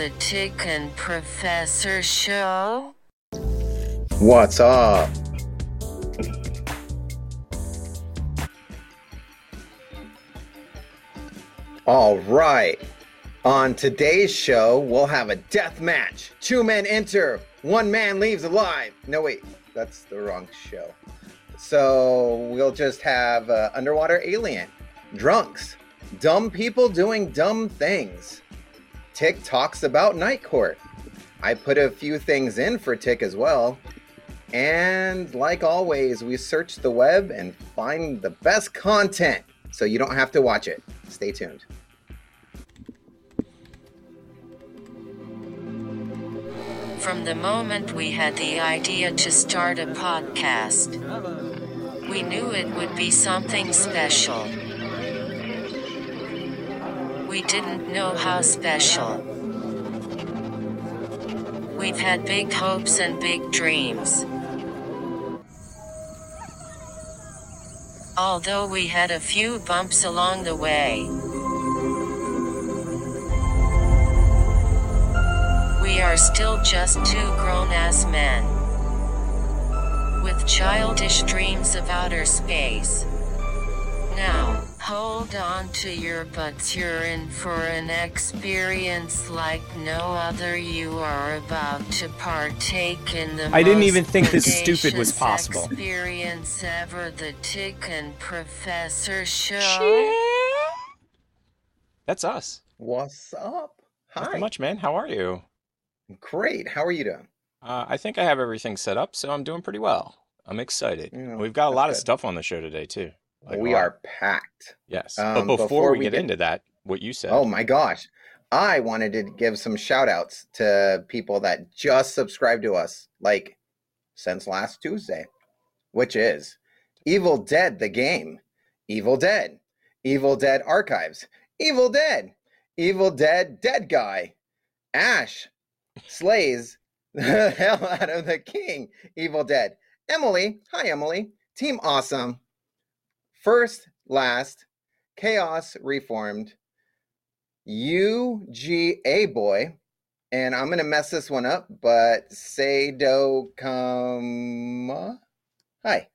the Tick and Professor Show? What's up? All right. On today's show, we'll have a death match. Two men enter, one man leaves alive. No, wait, that's the wrong show. So we'll just have uh, underwater alien, drunks, dumb people doing dumb things. Tick talks about Night Court. I put a few things in for Tick as well. And like always, we search the web and find the best content so you don't have to watch it. Stay tuned. From the moment we had the idea to start a podcast, we knew it would be something special. We didn't know how special. We've had big hopes and big dreams. Although we had a few bumps along the way. We are still just two grown ass men. With childish dreams of outer space. Now, hold on to your butts, you're in for an experience like no other. You are about to partake in the I didn't most even think this stupid was possible. Experience ever, the Tick and Professor Show. That's us. What's up? Nothing Hi. much, man. How are you? Great. How are you doing? Uh, I think I have everything set up, so I'm doing pretty well. I'm excited. Yeah, We've got a that's lot of stuff on the show today too. Like we are packed. Yes. Um, but before, before we we get, get- into that, what you said. Oh my gosh. I wanted to give some shout outs to people that just subscribed to us, like since last Tuesday, which is Evil Dead, the game, Evil Dead, Evil Dead Archives, Evil Dead, Evil Dead Dead Guy, Ash slays the hell out of the king, Evil Dead, Emily, hi Emily, Team Awesome, First, Last, Chaos Reformed, UGA Boy, and I'm gonna mess this one up, but Sado Kama. Hi.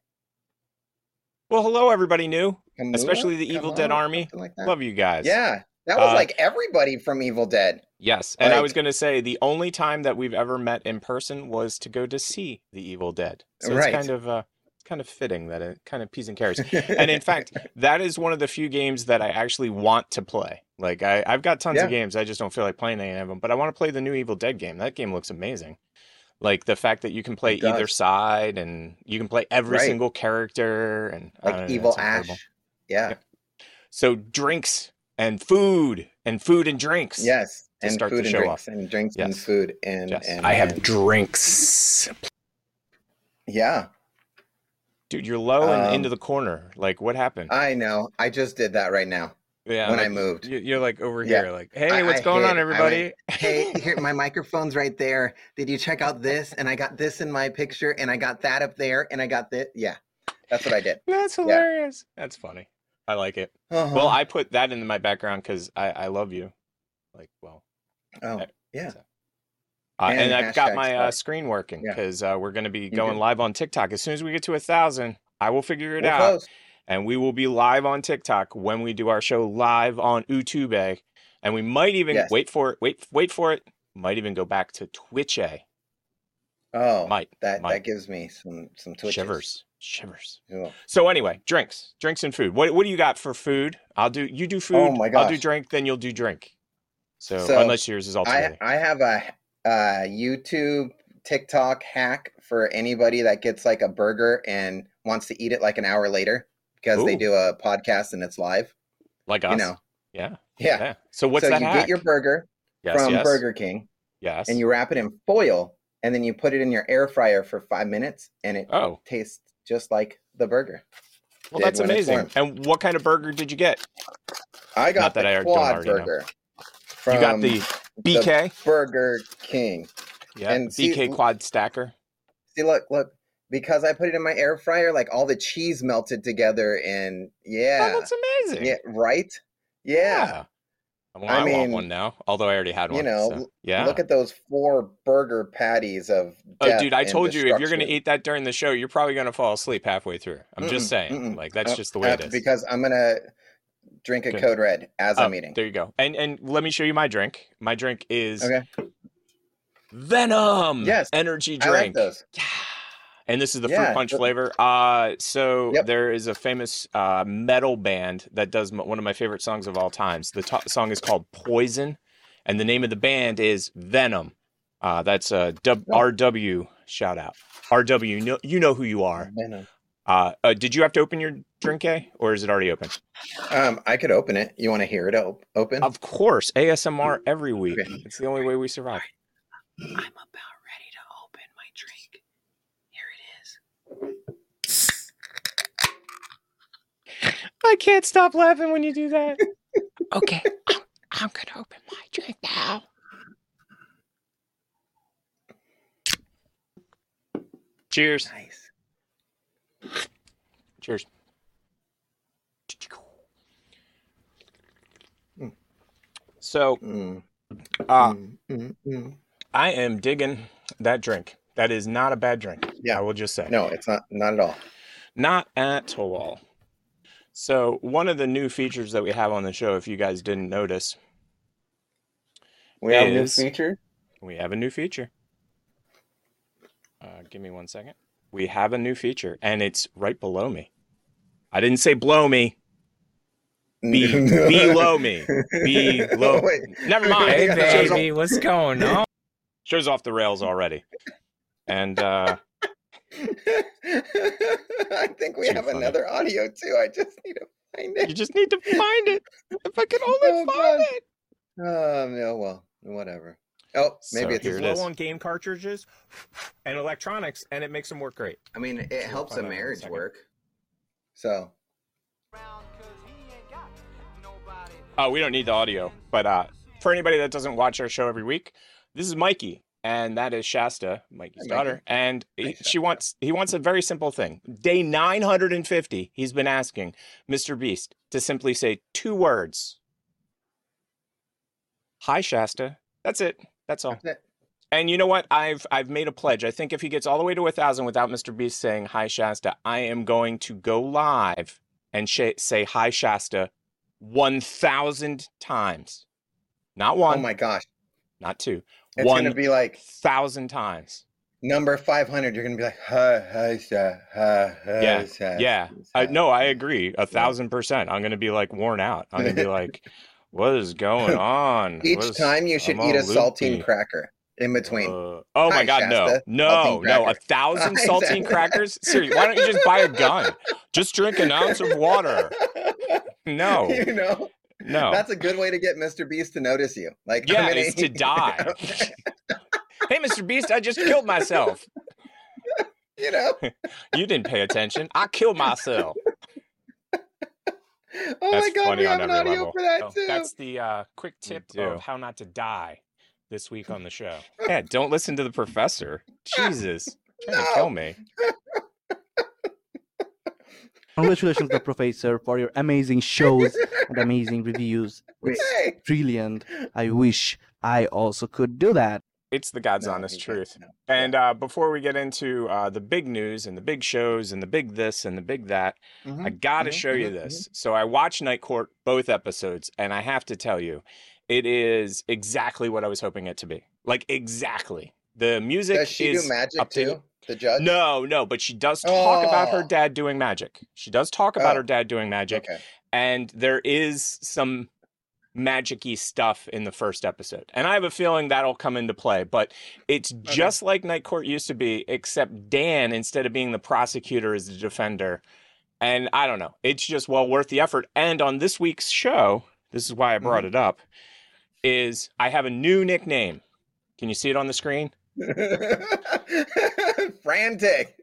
Well, hello, everybody new, especially the Evil Dead Army. Like. Love you guys. Yeah, that was Uh, like everybody from Evil Dead. Yes. And I was going to say the only time that we've ever met in person was to go to see The Evil Dead. So Right. it's kind of uh, kind of fitting that it kind of peas and carrots. and in fact, that is one of the few games that I actually want to play. Like I, I've got tons Yeah. of games, I just don't feel like playing any of them. But I want to play the new Evil Dead game. That game looks amazing. Like the fact that you can play either side and you can play every Right. single character and like know, Evil. Ash. Yeah. Yep. So drinks and food and food and drinks. Yes. And start the food and show drinks off. and drinks and food and, Yes. and I have and- drinks. yeah. Dude, you're low and Um, into the corner. Like, what happened? I know. I just did that right now. yeah, when I moved. you- You're like over Yeah. here, like, hey, I- what's I going hid. on, everybody? went, hey, here my microphone's right there. Did you check out this? And I got this in my picture, and I got that up there, and I got this. Yeah, that's what I did. That's hilarious. That's funny. I like it. Uh-huh. Well, I put that into my background because I, I love you. Like, well, oh I- yeah, so- uh, and, And I've got my uh, screen working Yeah. because uh, we're going to be going live on TikTok. As soon as we get to a thousand, I will figure it we're out. close. and we will be live on TikTok when we do our show live on YouTube. And we might even Yes. wait for it, wait, wait for it. Might even go back to Twitch. Oh, Might that might. that gives me some some twitches. shivers, shivers. Ugh. So anyway, drinks, drinks and food. What what do you got for food? I'll do. You do food. Oh my I'll do drink. Then you'll do drink. So, So, unless yours is all I. I have a uh, YouTube TikTok hack for anybody that gets like a burger and wants to eat it like an hour later because they do a podcast and it's live. like us. You know, Yeah. yeah. Yeah. So what's so that you hack? get your burger yes, from yes, Burger King Yes. and you wrap it in foil and then you put it in your air fryer for five minutes and it oh, tastes just like the burger. well, that's amazing. And what kind of burger did you get? I got Not that the I don't quad burger. you got the BK. Burger King. Yeah. and see- BK quad stacker. See, look, look, because I put it in my air fryer, like all the cheese melted together, and yeah, Oh, that's amazing. yeah, right, yeah. Well, I I, want one now, although I already had one. you know, so, yeah. Look at those four burger patties of. Oh, dude, I told you if you're going to eat that during the show, you're probably going to fall asleep halfway through. I'm just Mm-mm, saying. mm-mm. Like, that's Oh, just the way it uh, is. Because I'm gonna drink a Okay. code red as Oh, I'm eating. There you go. And and let me show you my drink. My drink is Okay. Venom Yes, energy I like drink. those. Yeah. And this is the Yeah, fruit punch flavor. Uh, so Yep. there is a famous uh, metal band that does m- one of my favorite songs of all times. The to- song is called Poison, and the name of the band is Venom. Uh, that's a W- Oh. RW shout out. RW, you know, you know who you are. Venom. Uh, uh, did you have to open your drink, A, or is it already open? Um, I could open it. You want to hear it op- open? Of course, ASMR every week. Okay. It's the only way we survive. I'm about ready to open my drink. Here it is. I can't stop laughing when you do that. okay, I'm, I'm gonna open my drink now. Cheers. Nice. Cheers. Mm. So, Mm, uh, mm, mm, mm. I am digging that drink. That is not a bad drink. Yeah. I will just say. No, it's not. Not at all. Not at all. So, one of the new features that we have on the show, if you guys didn't notice, We have a new feature. we have a new feature. Uh, give me one second. We have a new feature, and it's right below me. I didn't say blow me. Be below me. Below. Wait. Never mind. Hey, It shows, baby, what's going on? Shows off the rails already. And uh, I think we Too have funny. another audio too. I just need to find it. you just need to find it. If I could only Oh, find God. it. Um. Yeah. Well. Whatever. Oh, maybe So it's. here it low is. on game cartridges and electronics, and it makes them work great. I mean, it We'll helps a find a marriage work. So. Oh, we don't need the audio. But uh, for anybody that doesn't watch our show every week, this is Mikey, and that is Shasta, Mikey's Hi, daughter, Mikey. and he, Hi, she wants he wants a very simple thing. Day 950, he's been asking Mr. Beast to simply say two words. Hi, Shasta. That's it. That's all. That's it. And you know what? I've I've made a pledge. I think if he gets all the way to a thousand without Mr. Beast saying hi Shasta, I am going to go live and sh- say hi Shasta one thousand times. Not one, Oh my gosh. not two, It's one gonna be like thousand times. number five hundred. You're gonna be like, hi, hi, sa, hi, hi, Yeah, sa, Yeah, sa." I, no, I agree a thousand percent. I'm gonna be like worn out. I'm gonna be like, what is going on? Each is- time you should I'm eat a all saltine cracker in between. Uh, oh my god, no, Shasta. no, Saltine no! A thousand Hi, saltine crackers? Seriously, why don't you just buy a gun? Just drink an ounce of water. No, you know, no. that's a good way to get Mr. Beast to notice you. Like, Yeah, I'm gonna it's to die. hey, Mr. Beast, I just killed myself. you know. You didn't pay attention. I killed myself. Oh That's my god, funny we on have an audio level. for that Oh, too. That's the uh, quick tip of how not to die this week on the show. Yeah, don't listen to the professor. Jesus, trying to kill me. Congratulations, the professor, for your amazing shows and amazing reviews. It's Hey. brilliant. I wish I also could do that. It's the God's No, honest truth. no. And uh, before we get into uh, the big news and the big shows and the big this and the big that, I Mhm, got to mhm, show you mhm, this. So I watched Night Court both episodes, and I have to tell you, it is exactly what I was hoping it to be. Like exactly. The music Does she is do magic up to- too? The judge? No, no, but she does talk about her Oh. dad doing magic. She does talk about Oh. her dad doing magic, Okay. and there is some magic-y stuff in the first episode. And I have a feeling that'll come into play, but it's just like Night Court used to be, except Dan, instead of being the prosecutor, is the defender. And I don't know. It's just well worth the effort. And on this week's show, this is why I brought mm-hmm. it up, is I have a new nickname. Can you see it on the screen? Frantic.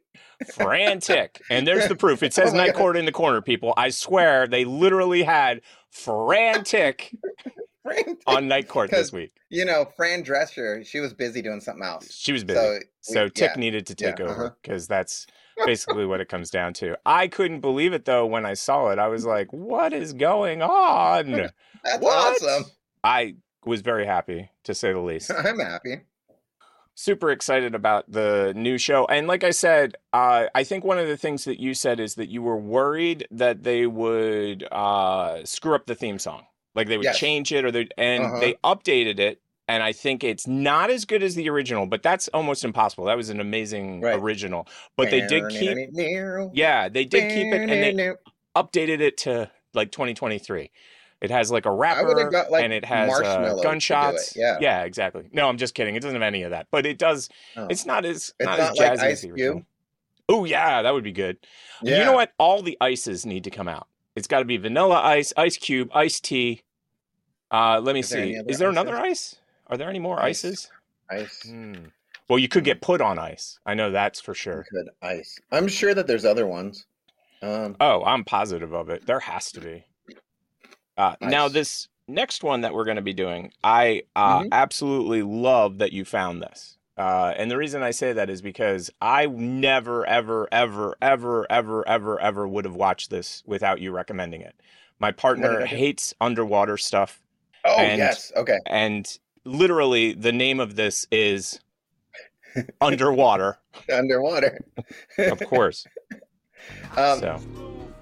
frantic. And there's the proof. It says Oh night God. court in the corner, people. I swear they literally had frantic Frantic. on night court this week. You know, Fran Drescher, she was busy doing something else. She was busy. So, So we- Tick yeah. needed to take yeah, over uh-huh. because that's basically what it comes down to. I couldn't believe it though when I saw it. I was like, what is going on? That's What? awesome. I was very happy to say the least. I'm happy. Super excited about the new show. And like I said, uh, I think one of the things that you said is that you were worried that they would uh, screw up the theme song, like they would Yes. change it, or they and Uh-huh. they updated it. And I think it's not as good as the original, but that's almost impossible. That was an amazing Right. original. But they did keep, Yeah, yeah, they did keep it, and they updated it to like 2023. It has like a rapper, would've got, like, and it has Marshmello to do uh, gunshots. yeah. yeah, exactly. No, I'm just kidding. It doesn't have any of that, but it does. Oh. It's not as It's not, not as like jazzy as Ice Cube? Oh yeah, that would be good. You know what? All the ices need to come out. It's got to be Vanilla Ice, Ice Cube, Ice-T. Uh, let me Is see. other Is there ices? another ice? Are there any more Ice. ices? Ice. Hmm. Well, you could get put on ice. I know that's for sure. Good ice. I'm sure that there's other ones. Um, Oh, I'm positive of it. There has to be. Uh, Now, this next one that we're going to be doing, I uh, Mhm. absolutely love that you found this. Uh, and the reason I say that is because I never, ever, ever, ever, ever, ever, ever would have watched this without you recommending it. My partner hates underwater stuff, oh and- yes. Okay. and literally the name of this is Underwater, Underwater. of course. Um, so,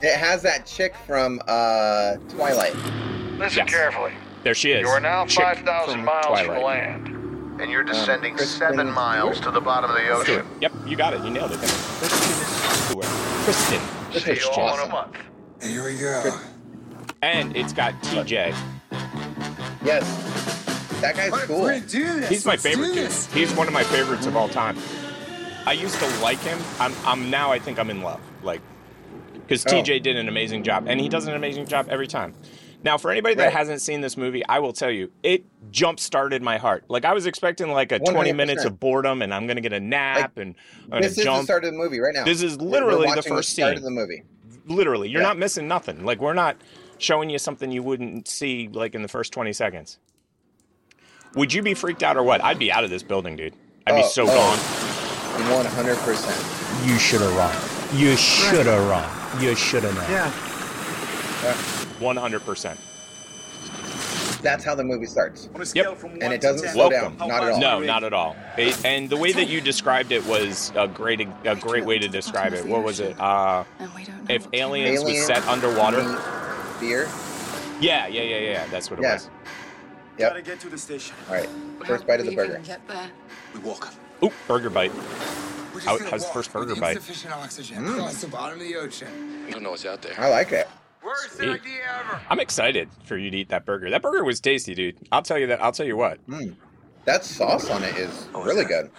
It has that chick from uh, Twilight. Listen Yes. carefully. there she is. You are now Chick 5,000 from miles from land. And you're descending Kristen seven miles Stewart? to the bottom of the Stewart. ocean. Yep, you got it. You nailed it. Kristen Stewart. Kristen. See you all in a Awesome. month. Here we go. And it's got TJ. Yes. That guy's Let's cool. do this. He's my Let's do favorite dude. this. He's one of my favorites of all time. I used to like him. I'm, I'm now. I think I'm in love. Like, because Oh. TJ did an amazing job, and he does an amazing job every time. Now, for anybody that Right. hasn't seen this movie, I will tell you, it jump started my heart. Like I was expecting like a 20 minutes of boredom, and I'm gonna get a nap, and I'm gonna This is the jump. start of the movie right now. This is We're- we're literally the watching first start scene. of the movie. literally, you're Yeah. not missing nothing. Like we're not showing you something you wouldn't see like in the first 20 seconds. Would you be freaked out or what? I'd be out of this building, dude. I'd be Oh, so oh. gone. One hundred percent. You should have run. You should have run. You should have known. Yeah. 100%. That's how the movie starts. On a scale from And it doesn't slow down. Not at all. No, not at all. It- and the way that you described it was a great a great way to describe it. What was it? Uh, And we don't know if what aliens was set underwater. meat, Beer. Yeah, yeah, yeah, yeah. That's what it Yeah. was. Yep. Gotta get to the station. All right. First bite of the burger. get there? We walk. Ooh, burger bite. We're just How- how's the first burger with bite? Insufficient oxygen Mm. across the bottom of the ocean. You don't know what's out there. I like it. Worst Sweet. idea ever. I'm excited for you to eat that burger. That burger was tasty, dude. I'll tell you that. I'll tell you what. Mm. That sauce on it is Oh, really good.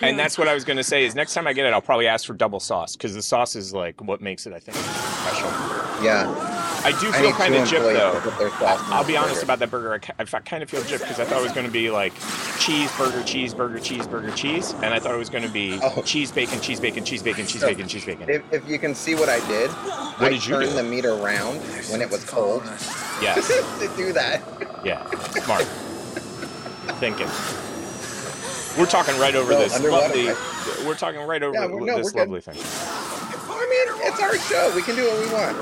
And that's what I was gonna say. Is next time I get it, I'll probably ask for double sauce because the sauce is like what makes it, I think, special. Yeah. I do feel kind of gypped to though. put their sauce on I'll be honest burger. about that burger. I I kind of feel gypped because I thought it was going to be like cheeseburger, cheeseburger, cheeseburger, cheese, and I thought it was going to be Oh. cheese bacon, cheese bacon, cheese bacon, cheese bacon, cheese bacon. If, if you can see what I did, What I did you turned do? the meat around when it was cold Yes, to do that. yeah, smart thinking. We're talking right over No, this lovely. We're talking right over Yeah, no, this we're good. lovely thing. I mean, it's our show. We can do what we want.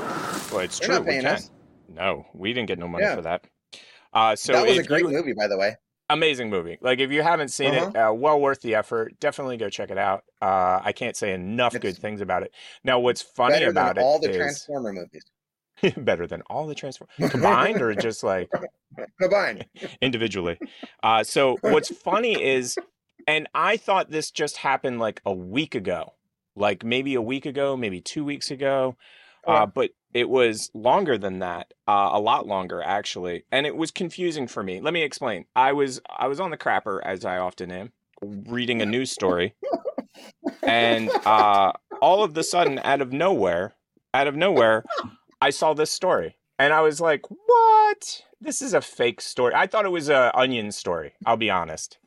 Well, it's They're true. We can. us. No, we didn't get no money Yeah. for that. Uh, so that was a great you, movie, by the way. amazing movie. Like if you haven't seen it, uh, well worth the effort. Definitely go check it out. Uh, I can't say enough It's good things about it. Now, what's funny about it? Better about than all the is Transformer movies better than all the Transformers combined or just like combined. individually. Uh, so what's funny is, and I thought this just happened like a week ago, like maybe a week ago, maybe two weeks ago, uh, but it was longer than that, uh, a lot longer actually, and it was confusing for me. Let me explain. I was I was on the crapper as I often am, reading a news story, and uh, all of the sudden, out of nowhere, out of nowhere, I saw this story, and I was like, "What? This is a fake story." I thought it was a Onion story. I'll be honest,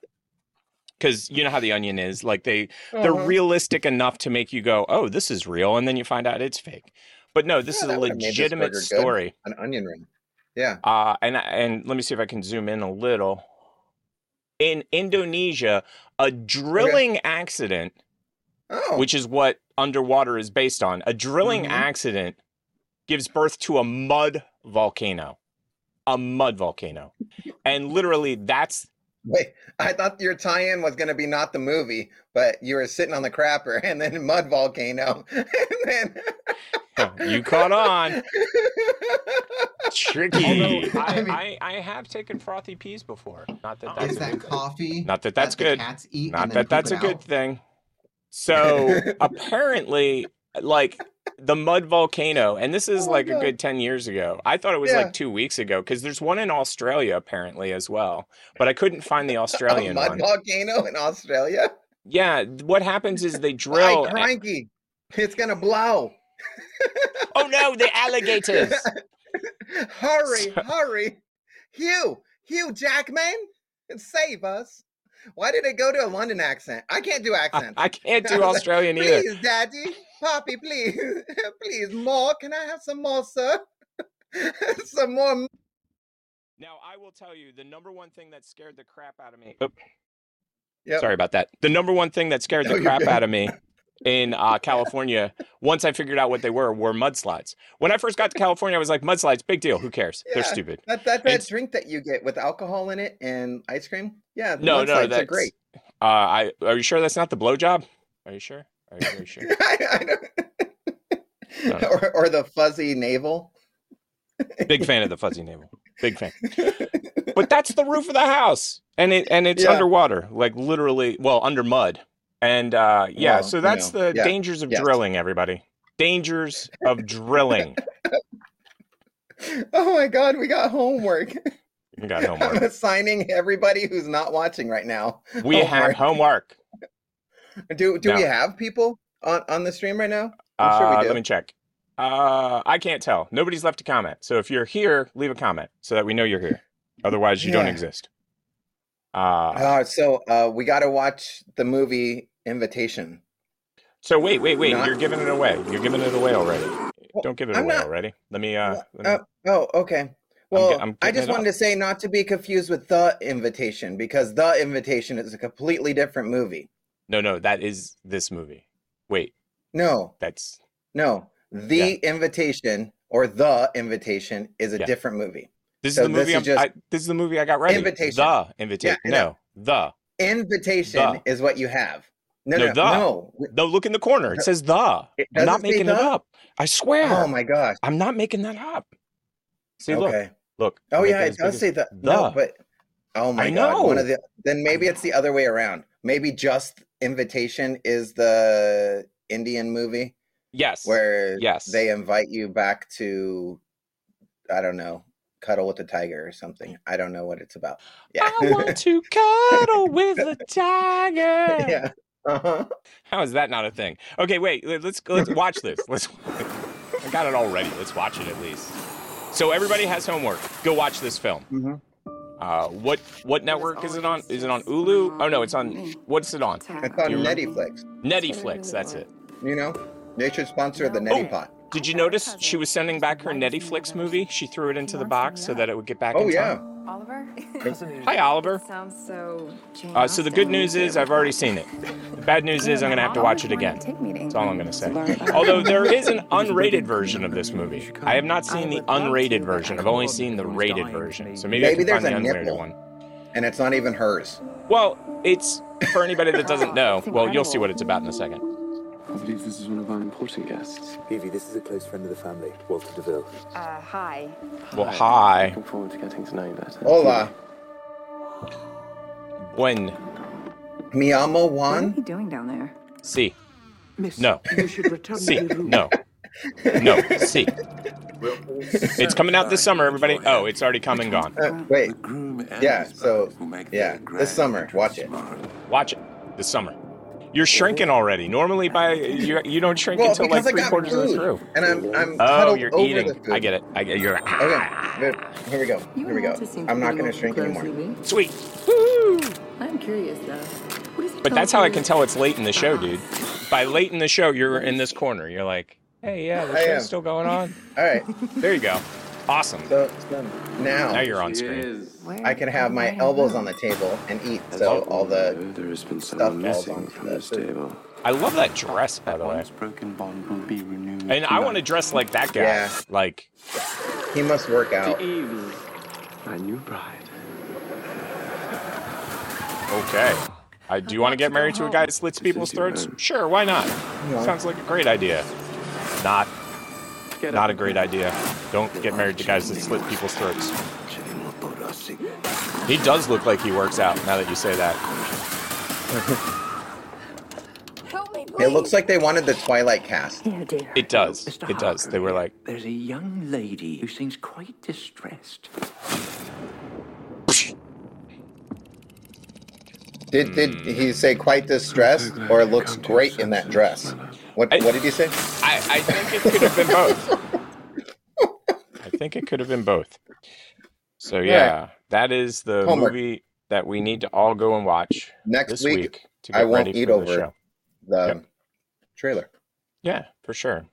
because you know how the Onion is. Like they they're Uh-huh. realistic enough to make you go, "Oh, this is real," and then you find out it's fake. But no, this Yeah, is a that would've made this legitimate burger good. story. An onion ring. Yeah. Uh, and and let me see if I can zoom in a little. In Indonesia, a drilling accident, Oh. which is what underwater is based on, a drilling Mhm. accident gives birth to a mud volcano. a mud volcano. And literally, that's Wait, I thought your tie-in was gonna be not the movie, but you were sitting on the crapper and then mud volcano, and then you caught on. Tricky. Although, I, I mean- I, I have taken frothy peas before. Not that oh, that's Is that good thing. coffee? Not that that's the good. Cats eat Not that that's a it good thing. So apparently, like the mud volcano, and this is Oh my like a good 10 years ago. I thought it was Yeah. like two weeks ago because there's one in Australia apparently as well, but I couldn't find the Australian a mud one. volcano in Australia. Yeah, what happens is they Hi, drill. cranky. It's gonna blow. Oh no, the alligators! hurry, So- hurry. Hugh, Hugh Jackman, save us. Why did it go to a London accent? I can't do accents. I can't do Australian either. Please, Daddy. Poppy, please. please, more. Can I have some more, sir? some more. Now, I will tell you the number one thing that scared the crap out of me. Oh, Yep. Sorry about that. The number one thing that scared the you're crap out of me in uh, California, once I figured out what they were, were mudslides. When I first got to California, I was like, mudslides, big deal. Who cares? They're stupid. That, that, that It's- drink that you get with alcohol in it and ice cream? Yeah, No, no, are that's great. Uh, I are you sure that's not the blowjob? Are you sure? Are you, are you sure? I, I No. or, or the fuzzy navel. Big fan of the fuzzy navel. Big fan. But that's the roof of the house, and it and it's Yeah. underwater, like literally, well, under mud. And uh, yeah, Well, so you that's know, the yeah, dangers of drilling, everybody. Dangers of drilling. Oh my god, we got homework. We got homework. I'm homework. assigning everybody who's not watching right now. We have homework. Do do we have people on, on the stream right now? I'm sure we Uh, do. let me check. Uh, I can't tell. Nobody's left a comment. So if you're here, leave a comment so that we know you're here. Otherwise, you don't exist. Uh, Uh, so uh, we got to watch the movie Invitation. so wait, wait, wait. not- You're giving it away. You're giving it away already. Well, Don't give it I'm away not- already. Let me. Uh, let me- Uh, oh, okay. Well, I'm I getting just wanted to say not to be confused with The Invitation because The Invitation is a completely different movie. no, no, that is this movie. Wait, No, that's no. The Invitation or The Invitation is a Yeah. different movie. this So is the this movie. is I'm, just- I, this is the movie I got ready. Invitation. The invitation. Yeah, no, the. Invitation The. is what you have. No, No, no, the. no. No, look in the corner. It says the. It I'm not making it up. I swear. Oh my gosh. I'm not making that up. See, look, Okay. look. Oh Make yeah, it does say that. the. No, but oh my I god, one know. of the then maybe it's the other way around. Maybe just Invitation is the Indian movie Yes. where Yes. they invite you back to I don't know, cuddle with the tiger or something. I don't know what it's about. Yeah. I want to cuddle with a tiger. yeah. Uh-huh. How is that not a thing? Okay, wait. let- Let's let's watch this. Let's. I got it all ready. Let's watch it at least. So everybody has homework. Go watch this film. Mhm. Uh, what what network is it on? Is it on Hulu? Oh no, it's on. What's it on? It's on Netflix. Netflix. That's it. You know? They should sponsor the Neti Oh. Pot. Did you notice she was sending back her Netflix movie? She threw it into the box so that it would get back Oh in yeah. time. Oliver? Hi, Oliver. Sounds so. Uh, so the good news is I've already seen it. The bad news is I'm gonna have to watch it again. That's all I'm gonna say. Although there is an unrated version of this movie. I have not seen the unrated version. I've only seen the rated version. So maybe, Maybe I can there's find a the unrated nipple. one. And it's not even hers. Well, it's for anybody that doesn't know. Well, you'll see what it's about in a second. I believe this is one of our important guests. Evie, this is a close friend of the family, Walter DeVille. Uh, hi. Well, hi. Looking forward to getting to know you better. Hola. When Mi amo What are Juan. you doing down there? see Miss, no you should return see to your room. no no see. It's coming out this summer, everybody. Oh, it's already come and gone. Uh, wait. The groom and Yeah, his so, brothers will make yeah, their this grand summer, entrance watch it. tomorrow. Watch it this summer. You're shrinking already. Normally, by you, you don't shrink Well, until like three got quarters of the food, through. and I'm I'm Oh, cuddled you're over eating. I get it. I get you're Okay, here, here we go. Here we go. I'm not going to shrink anymore. sweet. Woo! I'm curious though. What is he But that's how I can tell it's late in the show, dude. By late in the show, you're in this corner. You're like, hey, yeah, the show's still going on. All right, There you go. Awesome. so, so now Now you're on screen. Is. I can have my elbows on the table and eat, so all the there has been stuff someone falls missing onto from the this table. I love that dress, by the way. Broken bond will be renewed. And I want to dress like that guy. Yeah. Like, he must work out. To Evie, My new bride. Okay. I do you want to get married to a guy that slits people's throats? Sure, why not? Sounds like a great idea. Not Get not up. a great idea. Don't get married to guys that slit people's throats. He does look like he works out now that you say that. It looks like they wanted the Twilight cast. Yeah, dear. It does. Mr. It does. They were like, There's a young lady who seems quite distressed. Did did he say quite distressed or looks great in that dress? What I- what did you say? I, I think it could have been both. I think it could have been both. So yeah, that is the Homework. movie that we need to all go and watch Next week, week, to get I won't eat over the show. the Yep. trailer. Yeah, for sure.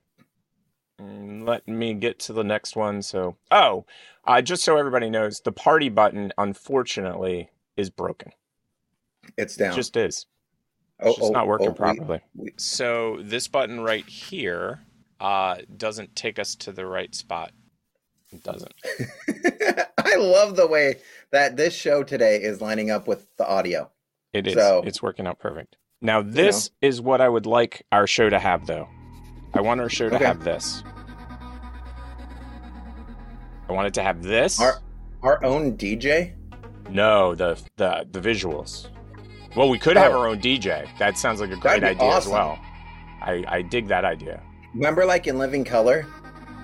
Mm, Let me get to the next one. So, oh, uh, just so everybody knows, the party button, unfortunately, is broken. It's down. It just is. Oh, It's just not working we- properly. we- So this button right here uh, doesn't take us to the right spot. It doesn't. I love the way that this show today is lining up with the audio. It is. So- it's working out perfect. Now this is what I would like our show to have, though. I want our show to Okay. have this. I want it to have this. Our our own DJ. No, the the the visuals. Well, we could have Oh. our own DJ. That sounds like a great idea awesome. as well. I I dig that idea. Remember, like in Living Color,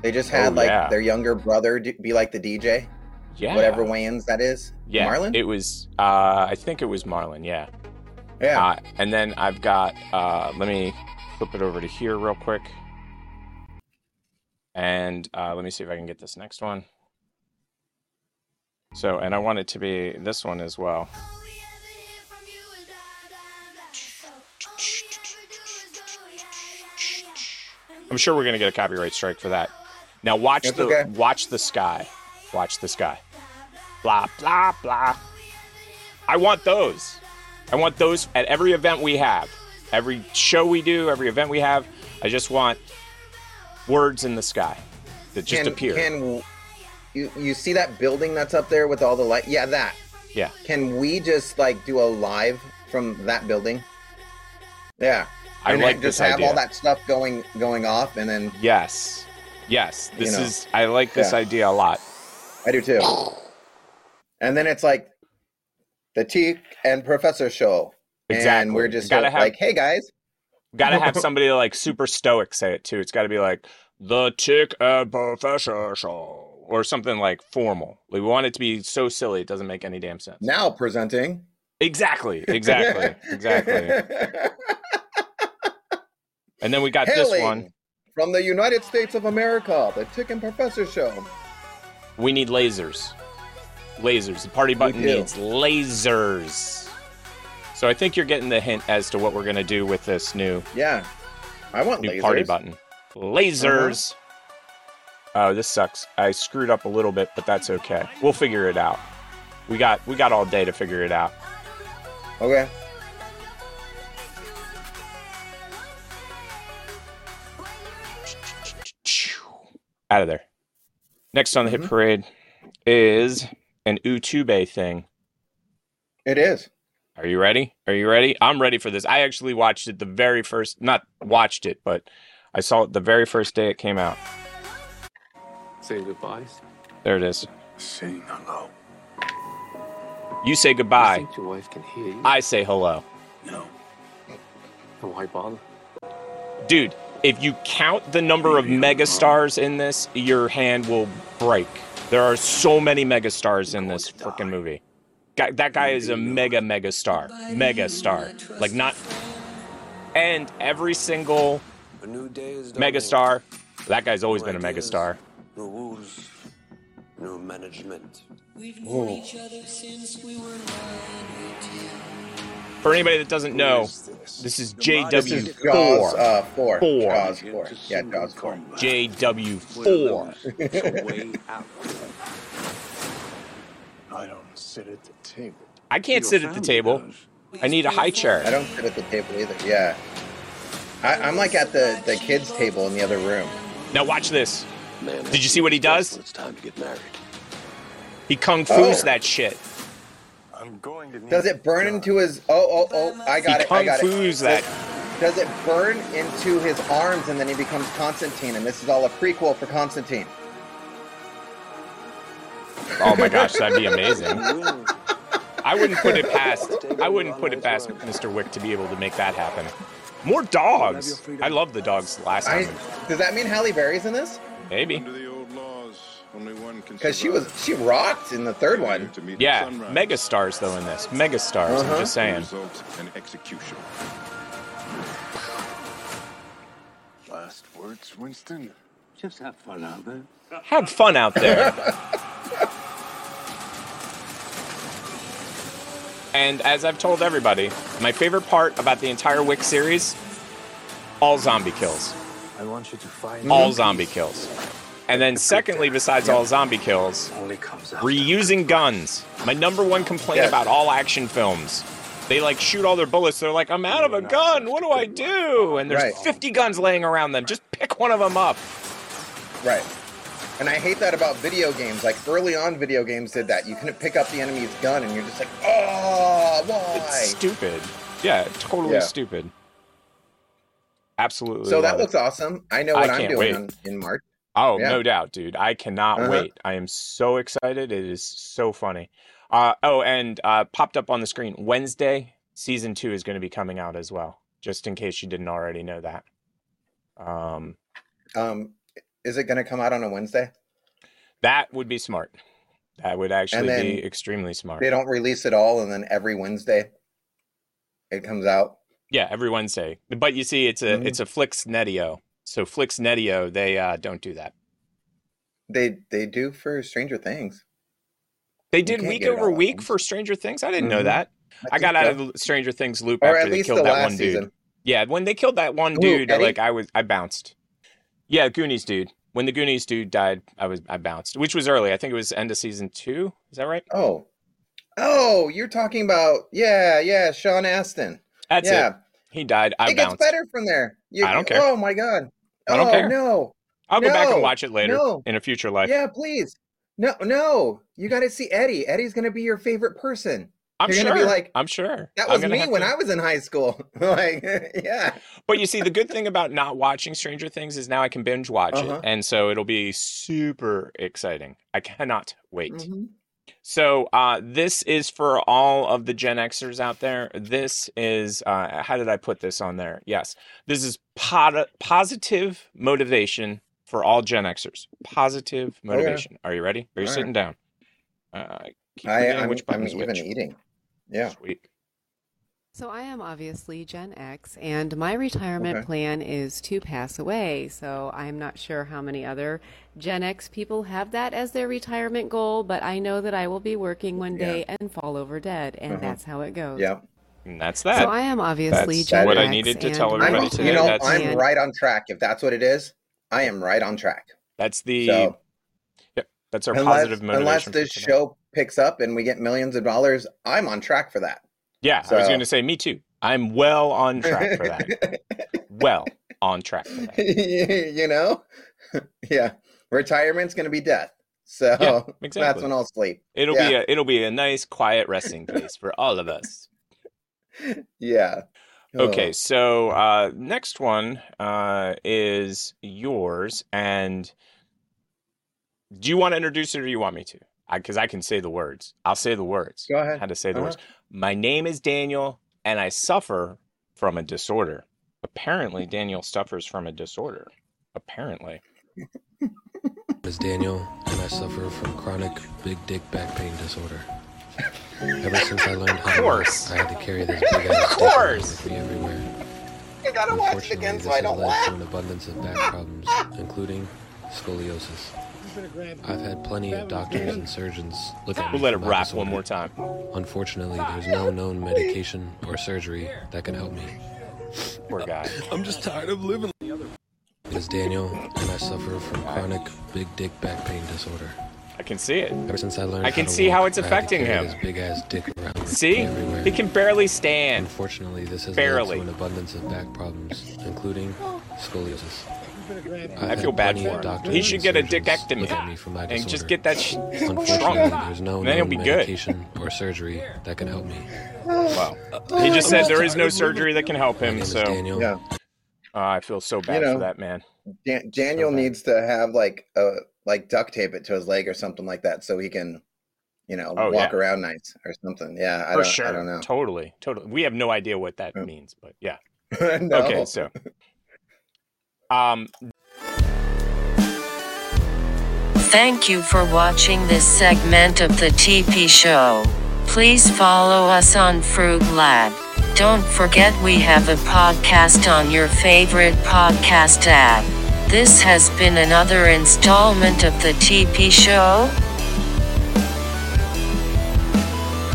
they just had Oh, like yeah. their younger brother be like the DJ, Yeah. whatever Wayans that is. Yeah. Marlon. It was. Uh, I think it was Marlon. Yeah. yeah. Uh, and then I've got. Uh, let me flip it over to here real quick. And uh, let me see if I can get this next one. So, and I want it to be this one as well. I'm sure we're gonna get a copyright strike for that. Now watch That's the okay. watch the sky. Watch the sky. Blah blah blah. I want those. I want those at every event we have. Every show we do, every event we have. I just want words in the sky that just can, appear. Can you you see that building that's up there with all the light? Yeah, that. yeah. Can we just like do a live from that building? Yeah. I And like then this just have idea. all that stuff going going off, and then Yes. Yes. This You know. is I like this Yeah. idea a lot. I do too. And then it's like the Tick and Professor show, exactly. and we're just Gotta have- like, hey guys, Gotta have somebody like super stoic say it too. It's gotta be like the Tick and Professor Show or something like formal. We want it to be so silly it doesn't make any damn sense. now presenting Exactly. Exactly. exactly. And then we got this one. from the United States of America, the Tick and Professor show. We need lasers. Lasers. The party button needs lasers. So I think you're getting the hint as to what we're gonna do with this new Yeah, I want new lasers. party button. Lasers. Uh-huh. Oh, this sucks. I screwed up a little bit, but that's okay. We'll figure it out. We got we got all day to figure it out. Okay. Out of there. Next on the hit Mhm. parade is an YouTube thing. It is. Are you ready? Are you ready? I'm ready for this. I actually watched it the very first, not watched it, but I saw it the very first day it came out. Saying goodbyes. There it is. Saying hello. You say I goodbye. think your wife can hear you. I say hello. No. And why bother? Dude, if you count the number of megastars in this, your hand will break. There are so many megastars in this freaking movie. Guy, that guy is a mega megastar. Megastar. Like not and every single A new day is dawning. megastar, that guy's always been a megastar. New rules, new management. For anybody that doesn't know, this is This is Jaws JW4. uh, four. Four. Jaws four. Yeah, Jaws four. JW4. It's a way out. I don't sit at the table. I can't sit at the table. I need a high chair. I chair. don't sit at the table either. Yeah. I, I'm like at the, the kids' table in the other room. Now watch this. Man, Did you see what he does? It's time to get married. He kung fu's Oh. that shit. I'm going to need Does it burn into his? Oh, oh, oh! I got he it. I got fu's it. that. Does it burn into his arms and then he becomes Constantine? And this is all a prequel for Constantine. Oh my gosh, that'd be amazing. I wouldn't put it past. I wouldn't put it past Mr. Wick to be able to make that happen. More dogs. I love the dogs last I, time. does that mean Halle Berry's in this? Maybe. Because she was she rocked in the third one. to meet Yeah, the mega stars though in this. Mega stars. Uh-huh. I'm just saying. Result and execution. Last words, Winston. Just have fun out there. Have fun out there. and as I've told everybody, my favorite part about the entire Wick series, all zombie kills. I want you to find All zombie kills. And then secondly, besides all zombie kills, Only comes reusing guns. My number one complaint about all action films. They like shoot all their bullets. They're like, I'm out of a gun. What do I do? And there's Right. 50 guns laying around them. Just pick one of them up. Right. And I hate that about video games. Like early on, video games did that. You couldn't pick up the enemy's gun, and you're just like, oh, why? It's stupid. Yeah, totally Yeah. stupid. Absolutely. So that it. looks awesome. I know what I'm doing wait. on, in March. Oh, yeah. no doubt, dude. I cannot Uh-huh. wait. I am so excited. It is so funny. Uh, oh, and uh, popped up on the screen Wednesday, season two is going to be coming out as well, just in case you didn't already know that. Um, Um, is it going to come out on a Wednesday? that would be smart. That would actually be extremely smart. They don't release it all, and then every Wednesday it comes out. Yeah, every Wednesday. But you see, it's a Mhm. it's a Flix Netio. So Flix Netio, they uh, don't do that. They they do for Stranger Things. They did week over week for Stranger Things. I didn't know Mhm. that. I think got out so. of the Stranger Things loop or after at they least killed the that last one dude. season. Yeah, when they killed that one Who, dude, Eddie? like I was, I bounced. Yeah, Goonies dude. When the Goonies dude died, I was, I bounced, which was early. I think it was end of season two. Is that right? Oh, oh, you're talking about yeah, yeah, Sean Astin. That's yeah, it. He died. I it gets better from there. You- I don't care. Oh my god. I don't oh care. no. I'll go back and watch it later no. in a future life. Yeah, please. No, no. You got to see Eddie. Eddie's gonna be your favorite person. I'm You're sure. gonna be like, I'm sure. That was me when to- I was in high school. like, yeah. But you see, the good thing about not watching Stranger Things is now I can binge watch Uh-huh. it, and so it'll be super exciting. I cannot wait. Mhm. So uh, this is for all of the Gen Xers out there. This is uh, how did I put this on there? Yes, this is pot- positive motivation for all Gen Xers. Positive motivation. Are you ready? Are you All sitting down? Uh, keep I, I'm, which I'm even which. eating. Yeah. Sweet. So I am obviously Gen X, and my retirement Okay. plan is to pass away. So I'm not sure how many other Gen X people have that as their retirement goal, but I know that I will be working one Yeah. day and fall over dead, and Uh-huh. that's how it goes. Yeah. And that's that. So I am obviously That's Gen what I X, needed to and tell my I'm, everybody you know, That's- I'm plan- right on track. If that's what it is, I am right on track. That's the So yep. That's our unless, positive motivation. unless this show picks up and we get millions of dollars, I'm on track for that. Yeah, I was going to say me too. I'm well on track for that. well on track for that. you know? yeah. Retirement's going to be death. So Yeah, that's when I'll sleep. It'll Yeah. be a it'll be a nice quiet resting place for all of us. Yeah. Okay, so uh, next one uh, is yours, and do you want to introduce it or do you want me to? Because I, can say the words. I'll say the words. Go ahead. How to say the Uh-huh. words. My name is Daniel, and I suffer from a disorder. Apparently, Daniel suffers from a disorder. Apparently. is Daniel, and I suffer from chronic big dick back pain disorder. Ever since I learned how to walk, course. I had to carry this big ass dick around course. with me everywhere. I gotta watch it Unfortunately, again this so I has don't led laugh. to an abundance of back problems, including scoliosis. I've had plenty of doctors and surgeons look at me We'll let it for my rap one more time. Unfortunately, there's no known medication or surgery that can help me. Poor guy. I'm just tired of living. It is Daniel, and I suffer from chronic big dick back pain disorder. I can see it. Ever since I learned I can how to see how walk, it's I had to affecting him. This big ass dick around with See? everywhere. He can barely stand. Unfortunately, this has Barely. led to an abundance of back problems, including scoliosis. I feel bad for him. He should get a dickectomy and just get that sh- Unfortunately, shrunk. there's no Then he'll known be good. medication or surgery that can help me. Well, he just said there is no surgery that can help him. So Daniel. Yeah. uh, I feel so bad know, for that man. Dan- Daniel needs to have like a like duct tape it to his leg or something like that so he can, you know, Oh, walk yeah. around nice or something. Yeah, I For don't, sure. I don't know. Totally. Totally. We have no idea what that means, but yeah. No. Okay, so um Thank you for watching this segment of the TP Show. Please follow us on Fruit Lab. Don't forget we have a podcast on your favorite podcast app. This has been another installment of the TP Show.